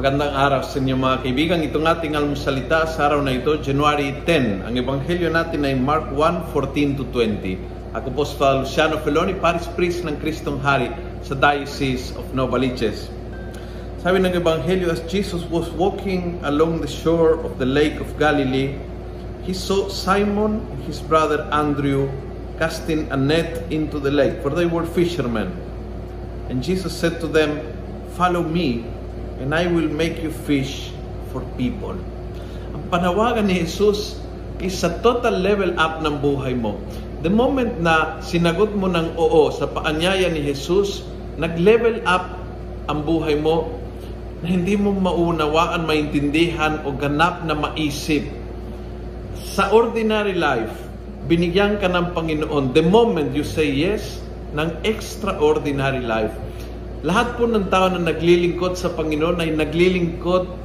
Magandang araw sa inyo mga kaibigan. Itong ating almusalita sa araw na ito, January 10. Ang ebanghelyo natin ay Mark 1, 14 to 20. Ako po Father Luciano Feloni, Paris Priest ng Kristong Hari sa Diocese of Novaliches. Sabi ng ebanghelyo, as Jesus was walking along the shore of the Lake of Galilee, he saw Simon and his brother Andrew casting a net into the lake, for they were fishermen. And Jesus said to them, Follow me, and I will make you fish for people. Ang panawagan ni Jesus is sa total level up ng buhay mo. The moment na sinagot mo ng oo sa paanyaya ni Jesus, nag-level up ang buhay mo na hindi mo maunawaan, maintindihan o ganap na maisip. Sa ordinary life, binigyan ka ng Panginoon the moment you say yes ng extraordinary life lahat po ng tao na naglilingkod sa Panginoon ay naglilingkod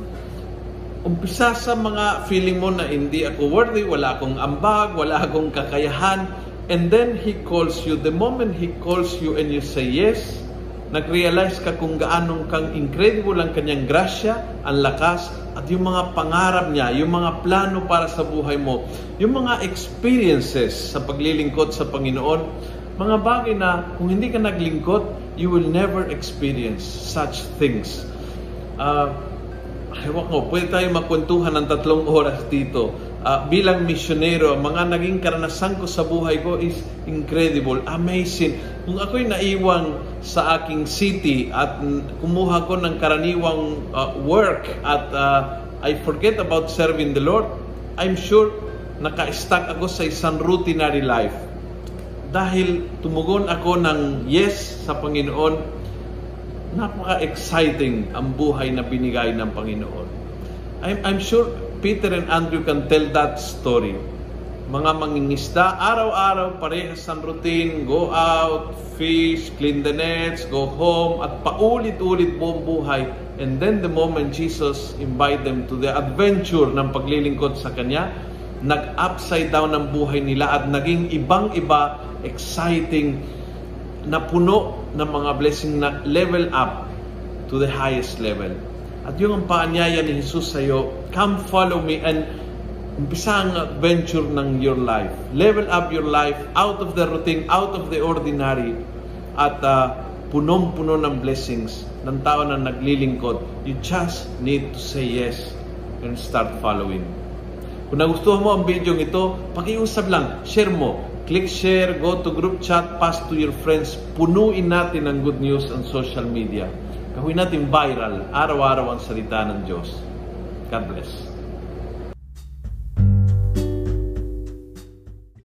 umpisa sa mga feeling mo na hindi ako worthy, wala akong ambag, wala akong kakayahan. And then He calls you. The moment He calls you and you say yes, nag-realize ka kung gaanong kang incredible ang kanyang grasya, ang lakas, at yung mga pangarap niya, yung mga plano para sa buhay mo, yung mga experiences sa paglilingkod sa Panginoon, mga bagay na kung hindi ka naglingkod, you will never experience such things. Uh, Ewan ko, pwede tayo magkwentuhan ng tatlong oras dito. Uh, bilang misyonero, mga naging karanasan ko sa buhay ko is incredible, amazing. Kung ako'y naiwan sa aking city at kumuha ko ng karaniwang uh, work at uh, I forget about serving the Lord, I'm sure naka-stuck ako sa isang routinary life dahil tumugon ako ng yes sa Panginoon, napaka-exciting ang buhay na binigay ng Panginoon. I'm, I'm sure Peter and Andrew can tell that story. Mga mangingisda, araw-araw, parehas ang routine, go out, fish, clean the nets, go home, at paulit-ulit buong buhay. And then the moment Jesus invite them to the adventure ng paglilingkod sa Kanya, nag-upside down ang buhay nila at naging ibang-iba, exciting, na puno ng mga blessing na level up to the highest level. At yung ang paanyaya ni Jesus sa iyo, come follow me and umpisa ang adventure ng your life. Level up your life out of the routine, out of the ordinary at uh, punong-puno ng blessings ng tao na naglilingkod. You just need to say yes and start following. Kung nagustuhan mo ang video ito, pakiusap lang, share mo. Click share, go to group chat, pass to your friends. Punuin natin ng good news on social media. Gawin natin viral, araw-araw ang salita ng Diyos. God bless.